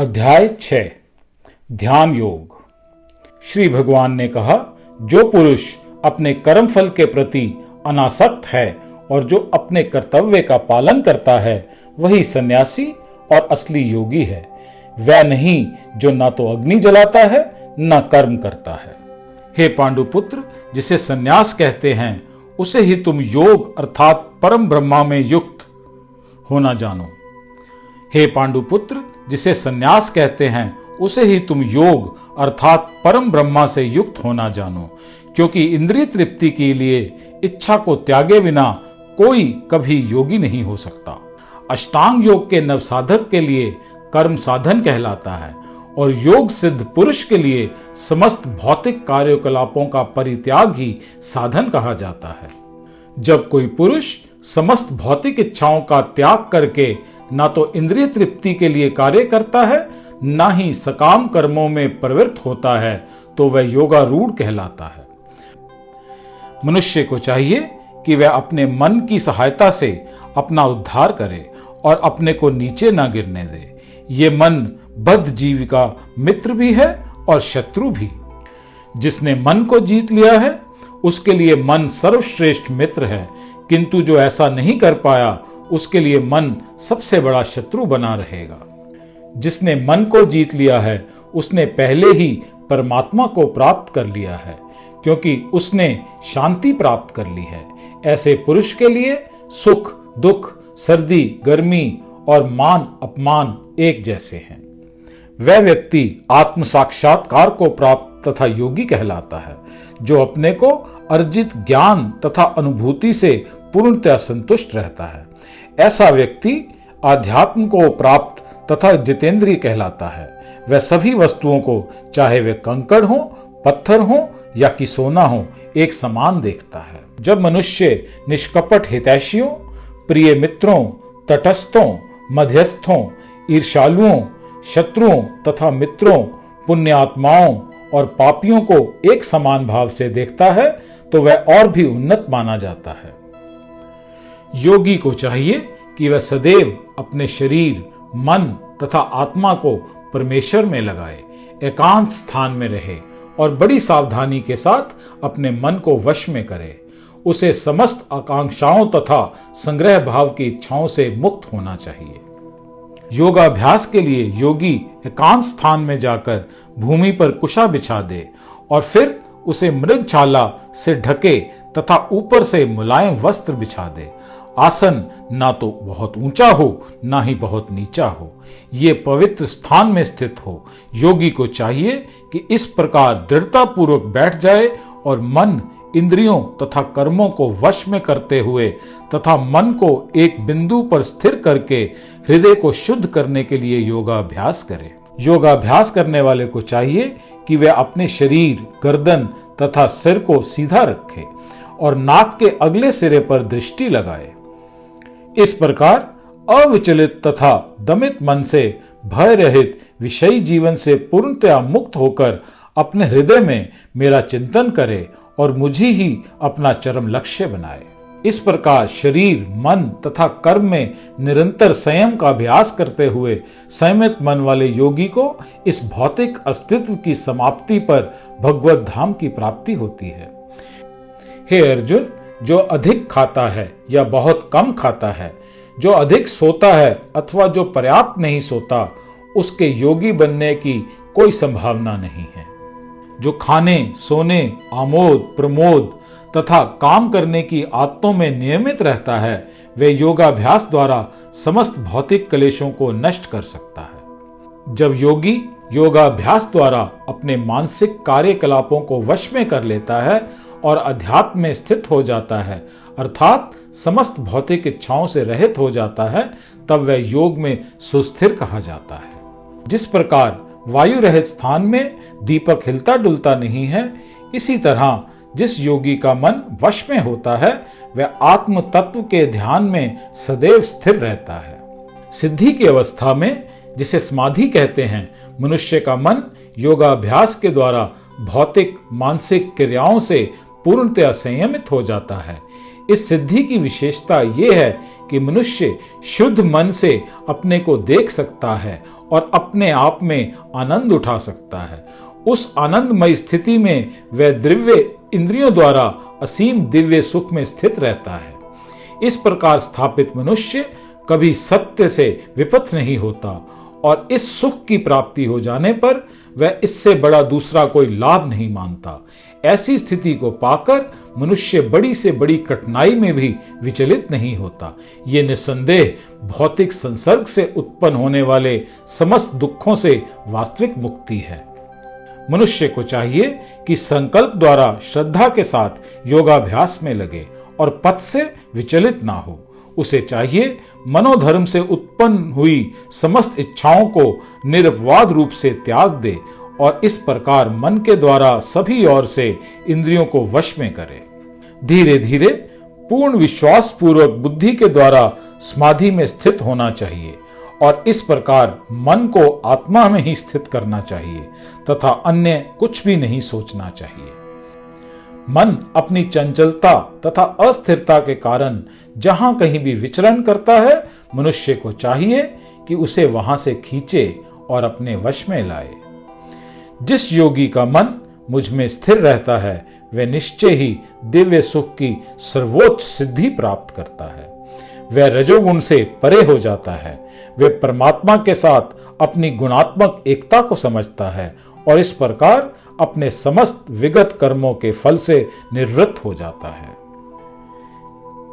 अध्याय छ, ध्यान योग। श्री भगवान ने कहा, जो पुरुष अपने कर्म फल के प्रति अनासक्त है और जो अपने कर्तव्य का पालन करता है, वही सन्यासी और असली योगी है। वह नहीं जो ना तो अग्नि जलाता है, न कर्म करता है। हे पांडुपुत्र, जिसे सन्यास कहते हैं, उसे ही तुम योग अर्थात परम ब्रह्मा में युक्त होना जानो। हे पांडुपुत्र जिसे सन्यास कहते हैं, उसे ही तुम योग, अर्थात परम ब्रह्मा से युक्त होना जानो। क्योंकि इंद्रिय तृप्ति के लिए इच्छा को त्यागे बिना कोई कभी योगी नहीं हो सकता। अष्टांग योग के नवसाधक के लिए कर्म साधन कहलाता है, और योग सिद्ध पुरुष के लिए समस्त भौतिक कार्यकलापों का परित्याग ही साधन कहा जाता है। जब कोई पुरुष समस्त भौतिक इच्छाओं का त्याग करके ना तो इंद्रिय तृप्ति के लिए कार्य करता है, ना ही सकाम कर्मों में प्रवृत्त होता है तो वह योगारूढ़ कहलाता है। मनुष्य को चाहिए कि वह अपने मन की सहायता से अपना उद्धार करे और अपने को नीचे ना गिरने दे। ये मन बद्ध जीव का मित्र भी है और शत्रु भी। जिसने मन को जीत लिया है, उसके लिए मन सर्वश्रेष्ठ मित्र है, किंतु जो ऐसा नहीं कर पाया उसके लिए मन सबसे बड़ा शत्रु बना रहेगा। जिसने मन को जीत लिया है, उसने पहले ही परमात्मा को प्राप्त कर लिया है, क्योंकि उसने शांति प्राप्त कर ली है। ऐसे पुरुष के लिए सुख, दुख, सर्दी, गर्मी और मान, अपमान एक जैसे हैं। वह व्यक्ति आत्म साक्षात्कार को प्राप्त तथा योगी कहलाता है, जो अपने को अर्जित ज्ञान तथा अनुभूति से पूर्णतया संतुष्ट रहता है। ऐसा व्यक्ति आध्यात्म को प्राप्त तथा जितेंद्रिय कहलाता है। वह सभी वस्तुओं को, चाहे वे कंकड़ हो, पत्थर हो, या कि सोना हो, एक समान देखता है। जब मनुष्य निष्कपट हितैषियों, प्रिय मित्रों, तटस्थों, मध्यस्थों ईर्षालुओं शत्रुओं तथा मित्रों, पुण्यात्माओं और पापियों को एक समान भाव से देखता है तो वह और भी उन्नत माना जाता है। योगी को चाहिए कि वह सदैव अपने शरीर, मन तथा आत्मा को परमेश्वर में लगाए, एकांत स्थान में रहे और बड़ी सावधानी के साथ अपने मन को वश में करे। उसे समस्त आकांक्षाओं तथा संग्रह भाव की इच्छाओं से मुक्त होना चाहिए। योगाभ्यास के लिए योगी एकांत स्थान में जाकर भूमि पर कुशा बिछा दे और फिर उसे मृगछाला से ढके तथा ऊपर से मुलायम वस्त्र बिछा दे। आसन ना तो बहुत ऊँचा हो, ना ही बहुत नीचा हो। ये पवित्र स्थान में स्थित हो। योगी को चाहिए कि इस प्रकार दृढ़ता पूर्वक बैठ जाए और मन इंद्रियों तथा कर्मों को वश में करते हुए तथा मन को एक बिंदु पर स्थिर करके हृदय को शुद्ध करने के लिए योगाभ्यास करे। योगाभ्यास करने वाले को चाहिए कि वे अपने शरीर, गर्दन तथा सिर को सीधा रखे और नाक के अगले सिरे पर दृष्टि लगाए। इस प्रकार अविचलित तथा दमित मन से भय रहित विषयी जीवन से पूर्णतया मुक्त होकर अपने हृदय में मेरा चिंतन करे और मुझे ही अपना चरम लक्ष्य बनाए। इस प्रकार शरीर, मन तथा कर्म में निरंतर संयम का अभ्यास करते हुए संयमित मन वाले योगी को इस भौतिक अस्तित्व की समाप्ति पर भगवत धाम की प्राप्ति होती है। हे अर्जुन जो अधिक खाता है या बहुत कम खाता है, जो अधिक सोता है अथवा जो पर्याप्त नहीं सोता, उसके योगी बनने की कोई संभावना नहीं है। जो खाने, सोने, आमोद, प्रमोद तथा काम करने की आदतों में नियमित रहता है, वे योगाभ्यास द्वारा समस्त भौतिक कलेशों को नष्ट कर सकता है। जब योगी योगाभ्यास द्वारा अपने मानसिक कार्यकलापों को वश में कर लेता है और अध्यात्म में स्थित हो जाता है। अर्थात समस्त भौतिक इच्छाओं से रहित हो जाता है, तब वह योग में सुस्थिर कहा जाता है। जिस प्रकार वायु रहित स्थान में दीपक हिलता डुलता नहीं है, इसी तरह जिस योगी का मन वश में होता है, वह आत्म तत्व के ध्यान में सदैव स्थिर रहता है। सिद्धि की अवस्था में जिसे समाधि कहते हैं, मनुष्य का मन योगाभ्यास के द्वारा भौतिक, मानसिक क्रियाओं से पूर्णतया संयमित हो जाता है। इस सिद्धि की विशेषता यह है कि मनुष्य शुद्ध मन से अपने को देख सकता है और अपने आप में आनंद उठा सकता है। उस आनंदमय स्थिति में वह द्रव्य इंद्रियों द्वारा असीम दिव्य सुख में स्थित रहता है। इस प्रकार स्थापित मनुष्य कभी सत्य से विपथ नहीं होता और इस सुख की प्राप्ति हो जाने पर वह इससे बड़ा दूसरा कोई लाभ नहीं मानता। ऐसी स्थिति को पाकर मनुष्य बड़ी से बड़ी कठिनाई में भी विचलित नहीं होता। ये निस्संदेह भौतिक संसर्ग से उत्पन्न होने वाले समस्त दुखों से वास्तविक मुक्ति है। मनुष्य को चाहिए कि संकल्प द्वारा श्रद्धा के साथ योगाभ्यास में लगे और पथ से विचलित ना हो। उसे चाहिए। मनोधर्म से उत्पन्न हुई समस्त इच्छाओं को निरपवाद रूप से त्याग दे और इस प्रकार मन के द्वारा सभी ओर से इंद्रियों को वश में करे। धीरे धीरे पूर्ण विश्वास पूर्वक बुद्धि के द्वारा समाधि में स्थित होना चाहिए और इस प्रकार मन को आत्मा में ही स्थित करना चाहिए तथा अन्य कुछ भी नहीं सोचना चाहिए। मन अपनी चंचलता तथा अस्थिरता के कारण जहाँ कहीं भी विचरण करता है, मनुष्य को चाहिए कि उसे वहाँ से खींचे और अपने वश में लाए। जिस योगी का मन मुझमें स्थिर रहता है, वह निश्चय ही दिव्य सुख की सर्वोच्च सिद्धि प्राप्त करता है। वह रजोगुण से परे हो जाता है। वह परमात्मा के साथ अपनी गुणात्मक एकता को समझता है और इस प्रकार अपने समस्त विगत कर्मों के फल से निवृत्त हो जाता है।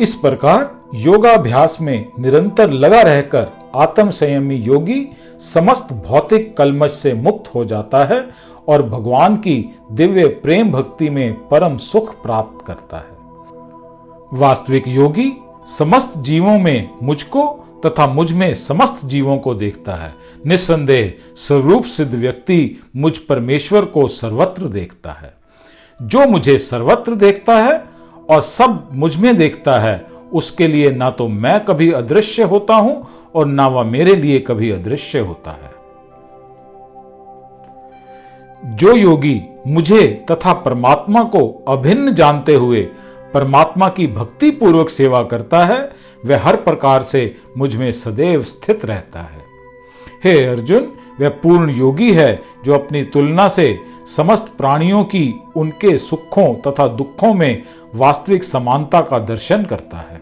इस प्रकार योगाभ्यास में निरंतर लगा रहकर आत्म संयमी योगी समस्त भौतिक कलमश से मुक्त हो जाता है और भगवान की दिव्य प्रेम भक्ति में परम सुख प्राप्त करता है। वास्तविक योगी समस्त जीवों में मुझको तथा मुझमें समस्त जीवों को देखता है। निस्संदेह स्वरूप सिद्ध व्यक्ति मुझ परमेश्वर को सर्वत्र देखता है। जो मुझे सर्वत्र देखता है और सब मुझमें देखता है, उसके लिए ना तो मैं कभी अदृश्य होता हूँ और ना वह मेरे लिए कभी अदृश्य होता है। जो योगी मुझे तथा परमात्मा को अभिन्न जानते हुए परमात्मा की भक्ति पूर्वक सेवा करता है, वह हर प्रकार से मुझमें सदैव स्थित रहता है। हे अर्जुन, वह पूर्ण योगी है जो अपनी तुलना से समस्त प्राणियों की उनके सुखों तथा दुखों में वास्तविक समानता का दर्शन करता है।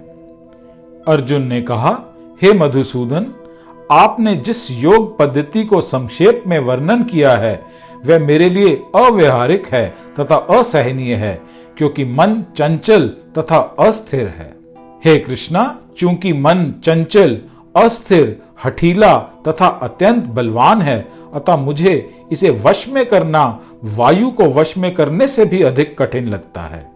अर्जुन ने कहा, हे मधुसूदन, आपने जिस योग पद्धति को संक्षेप में वर्णन किया है, वह मेरे लिए अव्यवहारिक है तथा असहनीय है। क्योंकि मन चंचल तथा अस्थिर है। हे कृष्णा, चूँकि मन चंचल, अस्थिर, हठीला तथा अत्यंत बलवान है, अतः मुझे इसे वश में करना, वायु को वश में करने से भी अधिक कठिन लगता है।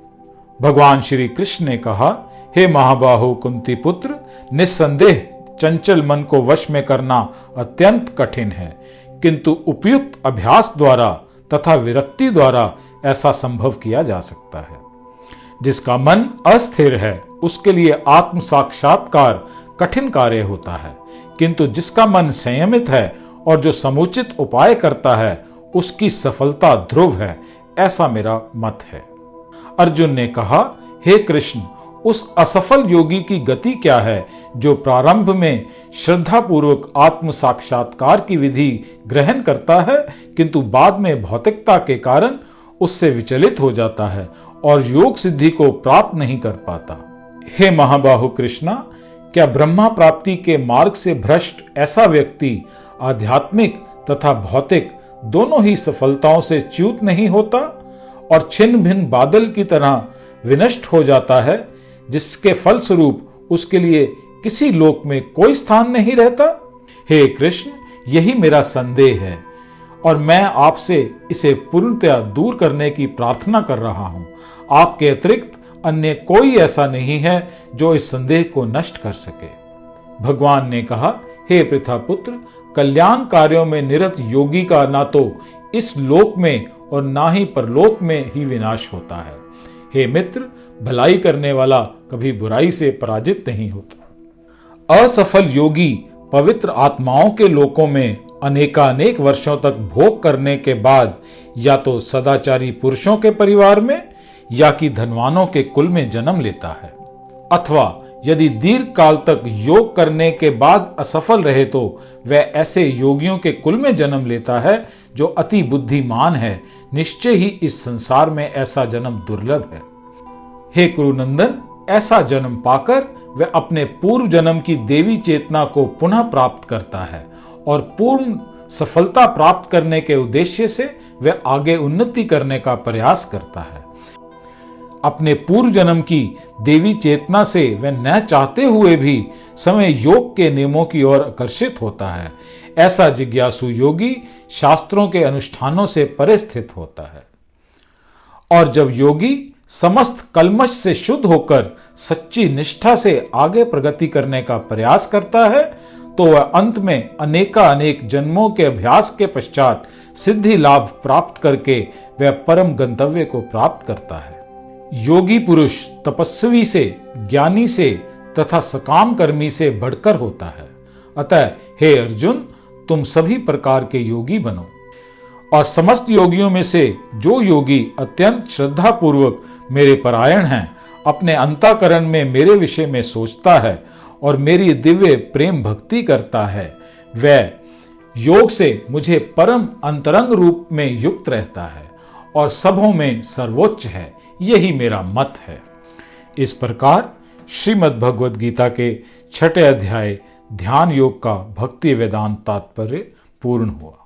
भगवान श्री कृष्ण ने कहा, हे महाबाहु कुंती पुत्र, निस्संदेह चंचल मन को वश में करना अत्यंत कठिन है। किंतु उपयुक्त अभ्यास द्वारा तथा विरक्ति द्वारा ऐसा संभव किया जा सकता है। जिसका मन अस्थिर है, उसके लिए आत्म साक्षात्कार कठिन कार्य होता है। किंतु जिसका मन संयमित है और जो समुचित उपाय करता है, उसकी सफलता ध्रुव है, ऐसा मेरा मत है। अर्जुन ने कहा, हे कृष्ण, उस असफल योगी की गति क्या है, जो प्रारंभ में श्रद्धा पूर्वक आत्म साक्षात्कार की विधि ग्रहण करता है, किंतु बाद में भौतिकता के कारण उससे विचलित हो जाता है और योग सिद्धि को प्राप्त नहीं कर पाता। हे महाबाहु कृष्णा, क्या ब्रह्मा प्राप्ति के मार्ग से भ्रष्ट ऐसा व्यक्ति आध्यात्मिक तथा भौतिक दोनों ही सफलताओं से च्यूत नहीं होता और छिन्न भिन्न बादल की तरह विनष्ट हो जाता है, जिसके फलस्वरूप उसके लिए किसी लोक में कोई स्थान नहीं रहता? हे कृष्ण, यही मेरा संदेह है। और मैं आपसे इसे पूर्णतया दूर करने की प्रार्थना कर रहा हूँ। आपके अतिरिक्त अन्य कोई ऐसा नहीं है जो इस संदेह को नष्ट कर सके। भगवान ने कहा, हे पृथा पुत्र कल्याण कार्यों में निरत योगी का ना तो इस लोक में और ना ही परलोक में ही विनाश होता है। हे मित्र, भलाई करने वाला कभी बुराई से पराजित नहीं होता। असफल योगी पवित्र आत्माओं के लोकों में अनेकानेक वर्षों तक भोग करने के बाद, या तो सदाचारी पुरुषों के परिवार में, या कि धनवानों के कुल में जन्म लेता है। अथवा यदि दीर्घ काल तक योग करने के बाद असफल रहे तो वह ऐसे योगियों के कुल में जन्म लेता है, जो अति बुद्धिमान है। निश्चय ही इस संसार में ऐसा जन्म दुर्लभ है। हे कुरुनंदन, ऐसा जन्म पाकर वह अपने पूर्व जन्म की देवी चेतना को पुनः प्राप्त करता है। और पूर्ण सफलता प्राप्त करने के उद्देश्य से वह आगे उन्नति करने का प्रयास करता है। अपने पूर्व जन्म की देवी चेतना से वह न चाहते हुए भी समय योग के नियमों की ओर आकर्षित होता है। ऐसा जिज्ञासु योगी शास्त्रों के अनुष्ठानों से परे स्थित होता है। और जब योगी समस्त कलमश से शुद्ध होकर सच्ची निष्ठा से आगे प्रगति करने का प्रयास करता है तो वह अंत में अनेका अनेक जन्मों के अभ्यास के पश्चात सिद्धि लाभ प्राप्त करके वह परम गंतव्य को प्राप्त करता है। योगी पुरुष तपस्वी से, ज्ञानी से तथा सकाम कर्मी से बढ़कर होता है। अतः, हे अर्जुन, तुम सभी प्रकार के योगी बनो। और समस्त योगियों में से जो योगी अत्यंत श्रद्धा पूर्वक मेरे परायण हैं, अपने अंताकरण में मेरे विषय में सोचता है और मेरी दिव्य प्रेम भक्ति करता है। वह योग से मुझे परम अंतरंग रूप में युक्त रहता है और सबों में सर्वोच्च है। यही मेरा मत है। इस प्रकार श्रीमद् भगवद गीता के छठे अध्याय ध्यान योग का भक्ति वेदांत तात्पर्य पूर्ण हुआ।